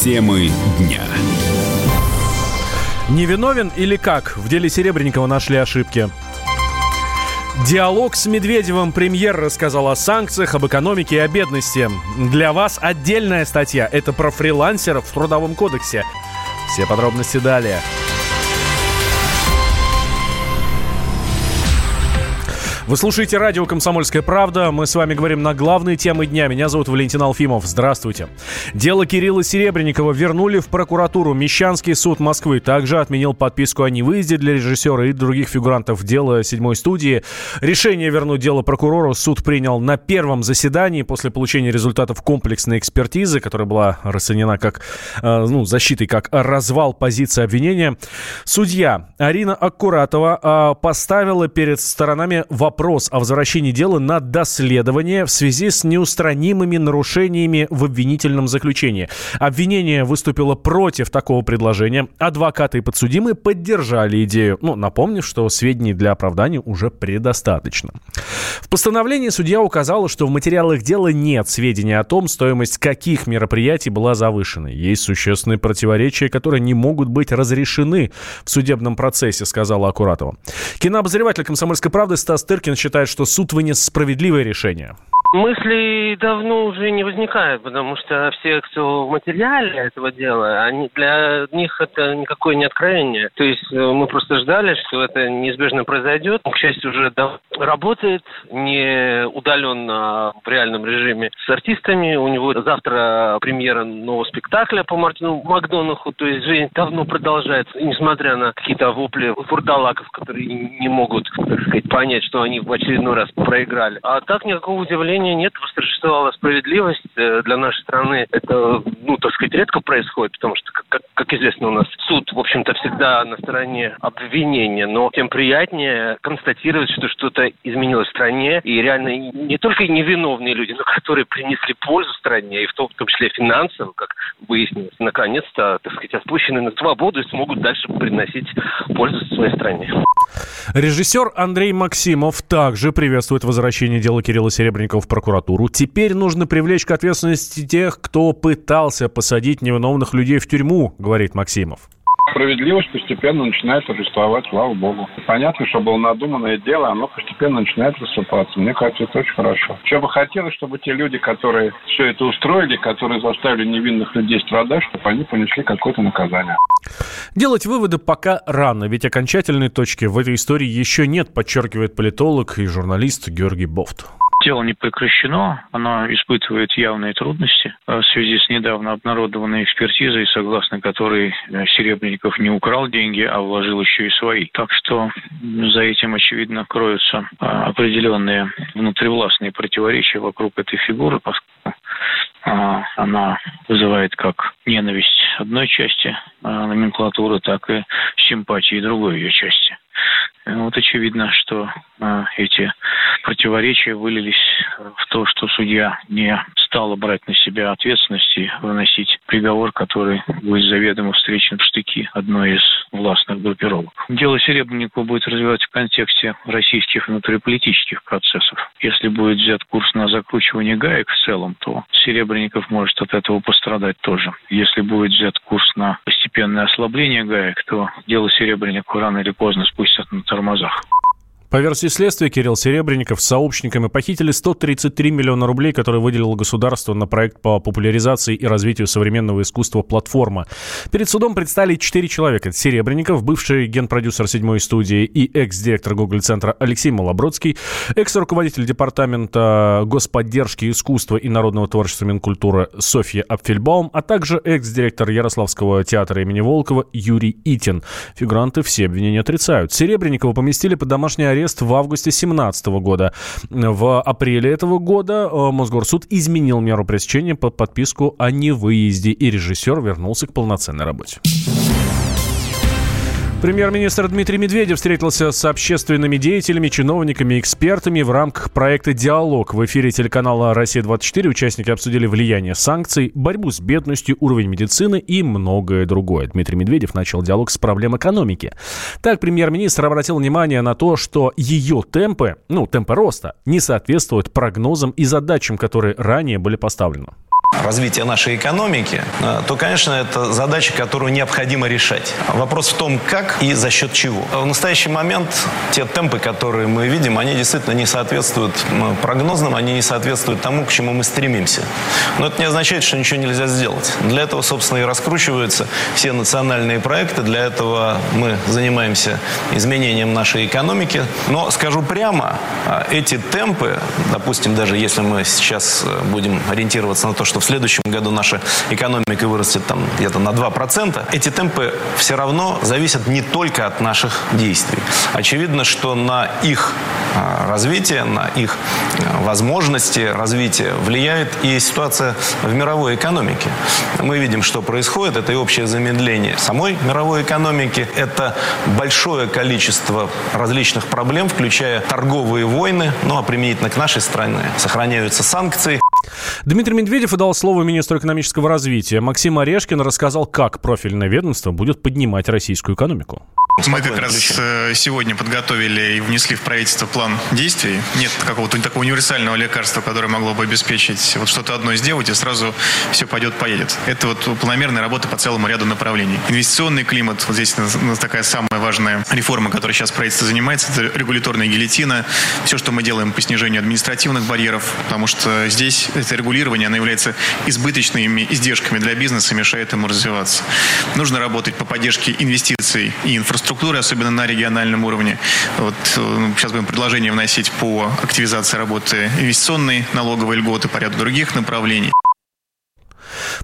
Темы дня. Невиновен или как? В деле Серебренникова нашли ошибки. Диалог с Медведевым премьер рассказал о санкциях, об экономике и о бедности. Для вас отдельная статья. Это про фрилансеров в Трудовом кодексе. Все подробности далее. Вы слушаете радио «Комсомольская правда». Мы с вами говорим на главные темы дня. Меня зовут Валентин Алфимов. Здравствуйте. Дело Кирилла Серебренникова вернули в прокуратуру. Мещанский суд Москвы также отменил подписку о невыезде для режиссера и других фигурантов дела седьмой студии. Решение вернуть дело прокурору суд принял на первом заседании после получения результатов комплексной экспертизы, которая была расценена как э, ну, защитой, как развал позиции обвинения. Судья Арина Аккуратова э, поставила перед сторонами вопрос вопрос о возвращении дела на доследование в связи с неустранимыми нарушениями в обвинительном заключении. Обвинение выступило против такого предложения. Адвокаты и подсудимые поддержали идею, ну, напомнив, что сведений для оправдания уже предостаточно. В постановлении судья указала, что в материалах дела нет сведений о том, стоимость каких мероприятий была завышена. Есть существенные противоречия, которые не могут быть разрешены в судебном процессе, сказала Аккуратова. Кинообозреватель «Комсомольской правды» Стас Тыркин считает, что суд вынес справедливое решение. Мысли давно уже не возникают, потому что все, кто в материале этого дела, они, для них это никакое не откровение. То есть э, мы просто ждали, что это неизбежно произойдет. К счастью, уже работает не удаленно в реальном режиме с артистами. У него завтра премьера нового спектакля по Мартину Макдонаху. То есть жизнь давно продолжается, несмотря на какие-то вопли фурдалаков, которые не могут, так сказать, понять, что они в очередной раз проиграли. А так никакого удивления сожалению, нет. Восторжествовала справедливость. Э, для нашей страны это, ну, так сказать, редко происходит, потому что, как, как известно, у нас суд, в общем-то, всегда на стороне обвинения. Но тем приятнее констатировать, что что-то изменилось в стране. И реально не только невиновные люди, но которые принесли пользу стране, и в том, в том числе финансово, как выяснилось, наконец-то, так сказать, отпущены на свободу и смогут дальше приносить пользу своей стране. Режиссер Андрей Максимов также приветствует возвращение дела Кирилла Серебренникова в прокуратуру. Теперь нужно привлечь к ответственности тех, кто пытался посадить невиновных людей в тюрьму, говорит Максимов справедливость постепенно начинает торжествовать, слава богу. Понятно, что было надуманное дело, оно постепенно начинает рассыпаться. Мне кажется, это очень хорошо. Что бы хотелось, чтобы те люди, которые все это устроили, которые заставили невинных людей страдать, чтобы они понесли какое-то наказание. Делать выводы пока рано, ведь окончательной точки в этой истории еще нет, подчеркивает политолог и журналист Георгий Бофт. Дело не прекращено, оно испытывает явные трудности э, в связи с недавно обнародованной экспертизой, согласно которой э, Серебренников не украл деньги, а вложил еще и свои. Так что за этим, очевидно, кроются э, определенные внутривластные противоречия вокруг этой фигуры, поскольку она вызывает как ненависть одной части номенклатуры, так и симпатии другой ее части. Вот очевидно, что эти противоречия вылились в то, что судья не стала брать на себя ответственность и выносить приговор, который будет заведомо встречен в штыки одной из властных группировок. Дело Серебренникова будет развиваться в контексте российских внутриполитических процессов. Если будет взят курс на закручивание гаек в целом, то Серебренников может от этого пострадать тоже. Если будет взят курс на постепенное ослабление гаек, то дело Серебренникова рано или поздно спустят на тормозах. По версии следствия, Кирилл Серебренников с сообщниками похитили 133 миллиона рублей, которые выделило государство на проект по популяризации и развитию современного искусства «Платформа». Перед судом предстали четыре человека. Серебренников, бывший генпродюсер седьмой студии и экс-директор Google-центра Алексей Малобродский, экс-руководитель департамента господдержки искусства и народного творчества Минкультуры Софья Апфельбаум, а также экс-директор Ярославского театра имени Волкова Юрий Итин. Фигуранты все обвинения отрицают. Серебренникова поместили под домашний арест арест в августе 2017 года. В апреле этого года э, Мосгорсуд изменил меру пресечения под подписку о невыезде, и режиссер вернулся к полноценной работе. Премьер-министр Дмитрий Медведев встретился с общественными деятелями, чиновниками, экспертами в рамках проекта «Диалог». В эфире телеканала «Россия-24» участники обсудили влияние санкций, борьбу с бедностью, уровень медицины и многое другое. Дмитрий Медведев начал диалог с проблем экономики. Так, премьер-министр обратил внимание на то, что ее темпы, ну, темпы роста, не соответствуют прогнозам и задачам, которые ранее были поставлены. Развития нашей экономики, э, то, конечно, это задача, которую необходимо решать. Вопрос в том, как и за счет чего. В настоящий момент те темпы, которые мы видим, они действительно не соответствуют прогнозным, они не соответствуют тому, к чему мы стремимся. Но это не означает, что ничего нельзя сделать. Для этого, собственно, и раскручиваются все национальные проекты. Для этого мы занимаемся изменением нашей экономики. Но скажу прямо, а, эти темпы, допустим, даже если мы сейчас э, будем ориентироваться на то, что в следующем году наша экономика вырастет там где-то на 2%, эти темпы все равно зависят не только от наших действий. Очевидно, что на их а, развитие, на их э, возможности развития влияет и ситуация в мировой экономике. Мы видим, что происходит. Это и общее замедление самой мировой экономики. Это большое количество различных проблем, включая торговые войны. Ну, а применительно к нашей стране сохраняются санкции. Дмитрий Медведев дал слово министру экономического развития. Максим Орешкин рассказал, как профильное ведомство будет поднимать российскую экономику. Мы как раз ключе. Э, сегодня подготовили и внесли в правительство план действий. Нет какого-то такого универсального лекарства, которое могло бы обеспечить вот что-то одно сделать, и сразу все пойдет, поедет. Это вот планомерная работа по целому ряду направлений. Инвестиционный климат, вот здесь такая самая важная реформа, которой сейчас правительство занимается, это регуляторная гильотина. Все, что мы делаем по снижению административных барьеров, потому что здесь это регулирование, оно является избыточными издержками для бизнеса, мешает ему развиваться. Нужно работать по поддержке инвестиций и инфраструктуры инфраструктуры, особенно на региональном уровне. Вот э, сейчас будем предложение вносить по активизации работы инвестиционной налоговой льготы по ряду других направлений.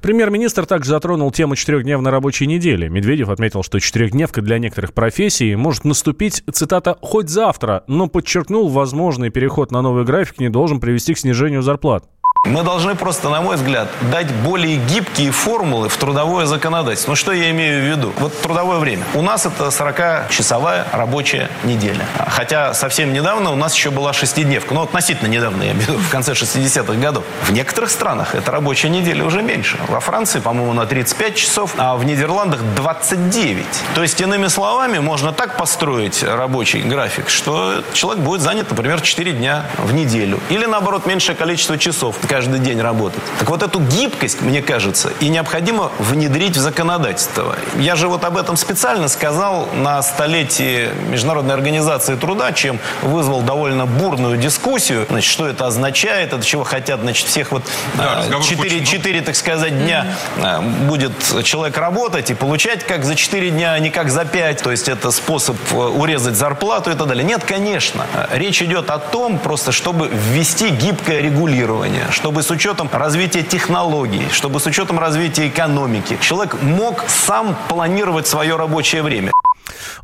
Премьер-министр также затронул тему четырехдневной рабочей недели. Медведев отметил, что четырехдневка для некоторых профессий может наступить, цитата, «хоть завтра», но подчеркнул, возможный переход на новый график не должен привести к снижению зарплат. Мы должны просто, на мой взгляд, дать более гибкие формулы в трудовое законодательство. Ну, что я имею в виду? Вот трудовое время. У нас это 40-часовая рабочая неделя. Хотя совсем недавно у нас еще была шестидневка. Ну, относительно недавно, я имею в виду, в конце 60-х годов. В некоторых странах эта рабочая неделя уже меньше. Во Франции, по-моему, на 35 часов, а в Нидерландах 29. То есть, иными словами, можно так построить рабочий график, что человек будет занят, например, 4 дня в неделю. Или, наоборот, меньшее количество часов каждый день работать. Так вот эту гибкость, мне кажется, и необходимо внедрить в законодательство. Я же вот об этом специально сказал на столетии Международной организации труда, чем вызвал довольно бурную дискуссию. Значит, что это означает, от чего хотят, значит, всех вот да, 4, 4, так сказать, дня mm-hmm. будет человек работать и получать как за 4 дня, а не как за 5. То есть это способ э, урезать зарплату и так далее. Нет, конечно. Речь идет о том, просто чтобы ввести гибкое регулирование, чтобы с учетом развития технологий, чтобы с учетом развития экономики человек мог сам планировать свое рабочее время.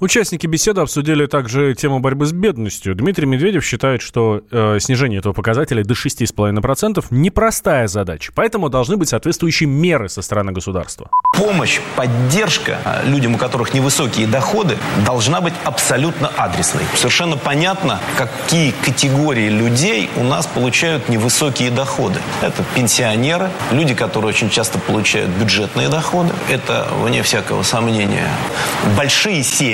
Участники беседы обсудили также тему борьбы с бедностью. Дмитрий Медведев считает, что э, снижение этого показателя до 6,5% непростая задача, поэтому должны быть соответствующие меры со стороны государства. Помощь, поддержка э, людям, у которых невысокие доходы, должна быть абсолютно адресной. Совершенно понятно, какие категории людей у нас получают невысокие доходы. Это пенсионеры, люди, которые очень часто получают бюджетные доходы. Это, вне всякого сомнения, большие семьи,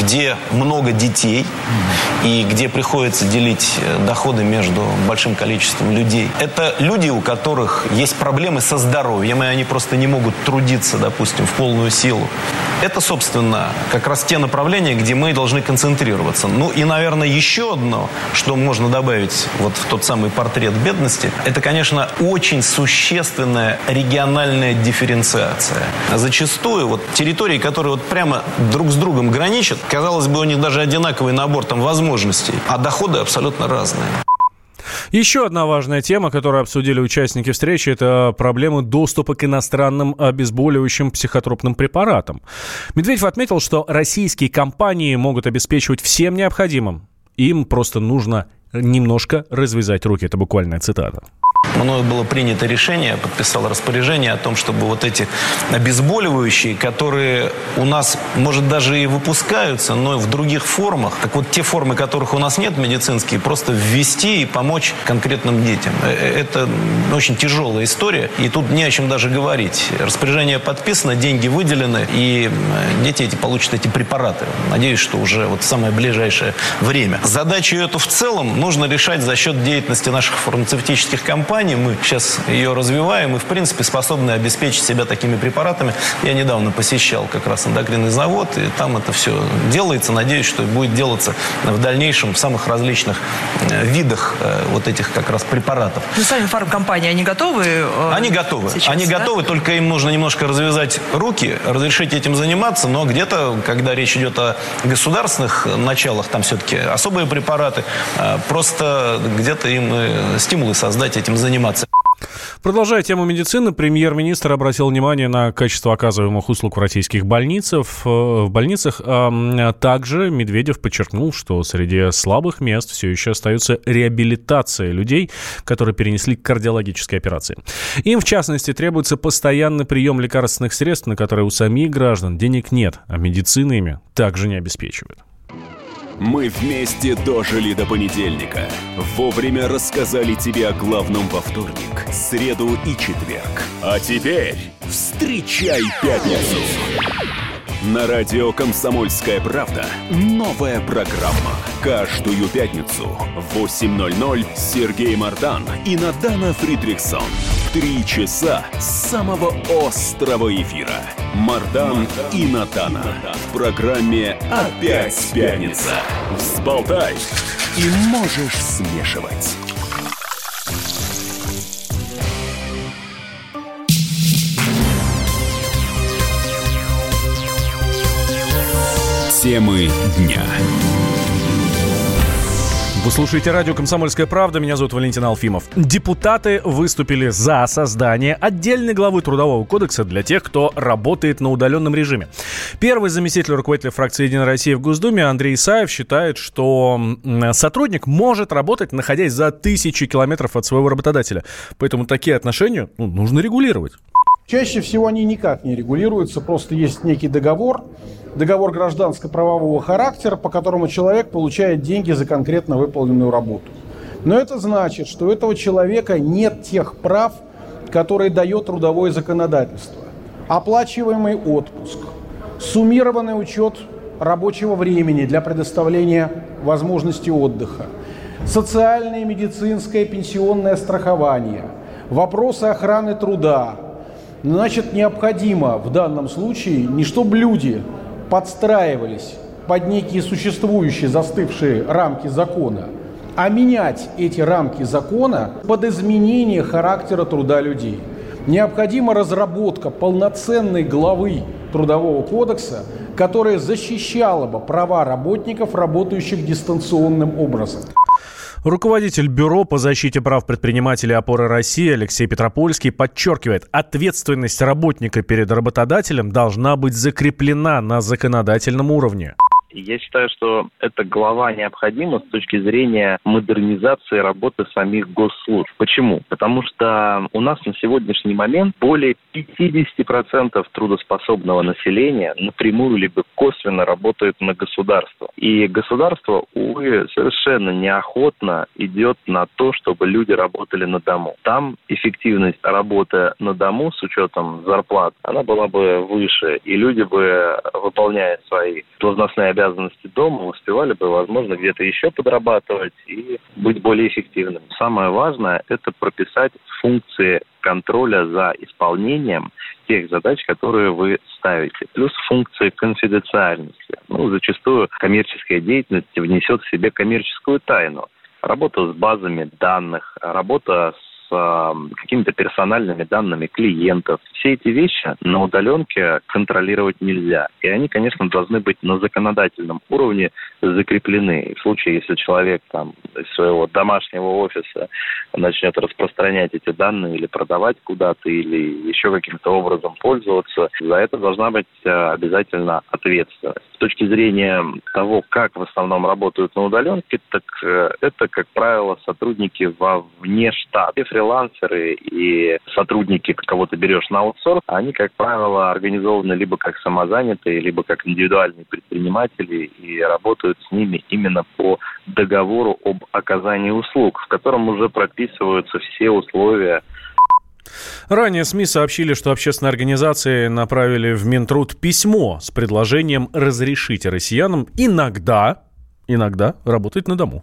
где много детей и где приходится делить э, доходы между большим количеством людей. Это люди, у которых есть проблемы со здоровьем, и они просто не могут трудиться, допустим, в полную силу. Это, собственно, как раз те направления, где мы должны концентрироваться. Ну и, наверное, еще одно, что можно добавить вот в тот самый портрет бедности, это, конечно, очень существенная региональная дифференциация. Зачастую вот территории, которые вот прямо друг с другом другом граничат. Казалось бы, у них даже одинаковый набор там возможностей, а доходы абсолютно разные. Еще одна важная тема, которую обсудили участники встречи, это проблемы доступа к иностранным обезболивающим психотропным препаратам. Медведев отметил, что российские компании могут обеспечивать всем необходимым. Им просто нужно немножко развязать руки. Это буквальная цитата мною было принято решение, подписал распоряжение о том, чтобы вот эти обезболивающие, которые у нас, может, даже и выпускаются, но в других формах, как вот те формы, которых у нас нет медицинские, просто ввести и помочь конкретным детям. Э, э, это очень тяжелая история, и тут не о чем даже говорить. Распоряжение подписано, деньги выделены, и э, дети эти получат эти препараты. Надеюсь, что уже вот в самое ближайшее время. Задачу эту в целом нужно решать за счет деятельности наших фармацевтических компаний, Германии, мы сейчас ее развиваем и, в принципе, способны обеспечить себя такими препаратами. Я недавно посещал как раз эндокринный завод, и там это все делается. Надеюсь, что будет делаться в дальнейшем в самых различных э, видах э, вот этих как раз препаратов. Ну, сами фармкомпании, они готовы? Э, они готовы. Сейчас, они да? готовы, только им нужно немножко развязать руки, разрешить этим заниматься, но где-то, когда речь идет о государственных началах, там все-таки особые препараты, просто где-то им стимулы создать этим заниматься. Продолжая тему медицины, премьер-министр обратил внимание на качество оказываемых услуг в российских больницах. В больницах также Медведев подчеркнул, что среди слабых мест все еще остается реабилитация людей, которые перенесли кардиологические операции. Им, в частности, требуется постоянный прием лекарственных средств, на которые у самих граждан денег нет, а медицина ими также не обеспечивает. Мы вместе дожили до понедельника. Вовремя рассказали тебе о главном во вторник, среду и четверг. А теперь встречай пятницу. На радио «Комсомольская правда» новая программа. Каждую пятницу в 8.00 Сергей Мардан и Надана Фридриксон. Три часа самого острого эфира. Мардан и Надана. В программе «Опять пятница». Взболтай и можешь смешивать. Темы дня. Вы слушаете радио «Комсомольская правда». Меня зовут Валентин Алфимов. Депутаты выступили за создание отдельной главы Трудового кодекса для тех, кто работает на удаленном режиме. Первый заместитель руководителя фракции «Единая Россия» в Госдуме Андрей Исаев считает, что сотрудник может работать, находясь за тысячи километров от своего работодателя. Поэтому такие отношения ну, нужно регулировать. Чаще всего они никак не регулируются, просто есть некий договор, договор гражданско-правового характера, по которому человек получает деньги за конкретно выполненную работу. Но это значит, что у этого человека нет тех прав, которые дает трудовое законодательство. Оплачиваемый отпуск, суммированный учет рабочего времени для предоставления возможности отдыха, социальное, медицинское, пенсионное страхование, вопросы охраны труда, Значит, необходимо в данном случае не чтобы люди подстраивались под некие существующие застывшие рамки закона, а менять эти рамки закона под изменение характера труда людей. Необходима разработка полноценной главы Трудового кодекса, которая защищала бы права работников, работающих дистанционным образом. Руководитель Бюро по защите прав предпринимателей «Опоры России» Алексей Петропольский подчеркивает, ответственность работника перед работодателем должна быть закреплена на законодательном уровне. Я считаю, что эта глава необходима с точки зрения модернизации работы самих госслужб. Почему? Потому что у нас на сегодняшний момент более 50% трудоспособного населения напрямую либо косвенно работает на государство. И государство, увы, совершенно неохотно идет на то, чтобы люди работали на дому. Там эффективность работы на дому с учетом зарплат, она была бы выше, и люди бы, выполняя свои должностные обязанности, обязанности дома, успевали бы, возможно, где-то еще подрабатывать и быть более эффективными. Самое важное – это прописать функции контроля за исполнением тех задач, которые вы ставите. Плюс функции конфиденциальности. Ну, зачастую коммерческая деятельность внесет в себе коммерческую тайну. Работа с базами данных, работа с какими-то персональными данными клиентов. Все эти вещи на удаленке контролировать нельзя. И они, конечно, должны быть на законодательном уровне закреплены. В случае, если человек там из своего домашнего офиса начнет распространять эти данные или продавать куда-то, или еще каким-то образом пользоваться, за это должна быть э, обязательно ответственность. С точки зрения того, как в основном работают на удаленке, так э, это, как правило, сотрудники во вне штата фрилансеры и сотрудники, кого ты берешь на аутсорс, они, как правило, организованы либо как самозанятые, либо как индивидуальные предприниматели и работают с ними именно по договору об оказании услуг, в котором уже прописываются все условия Ранее СМИ сообщили, что общественные организации направили в Минтруд письмо с предложением разрешить россиянам иногда, иногда работать на дому.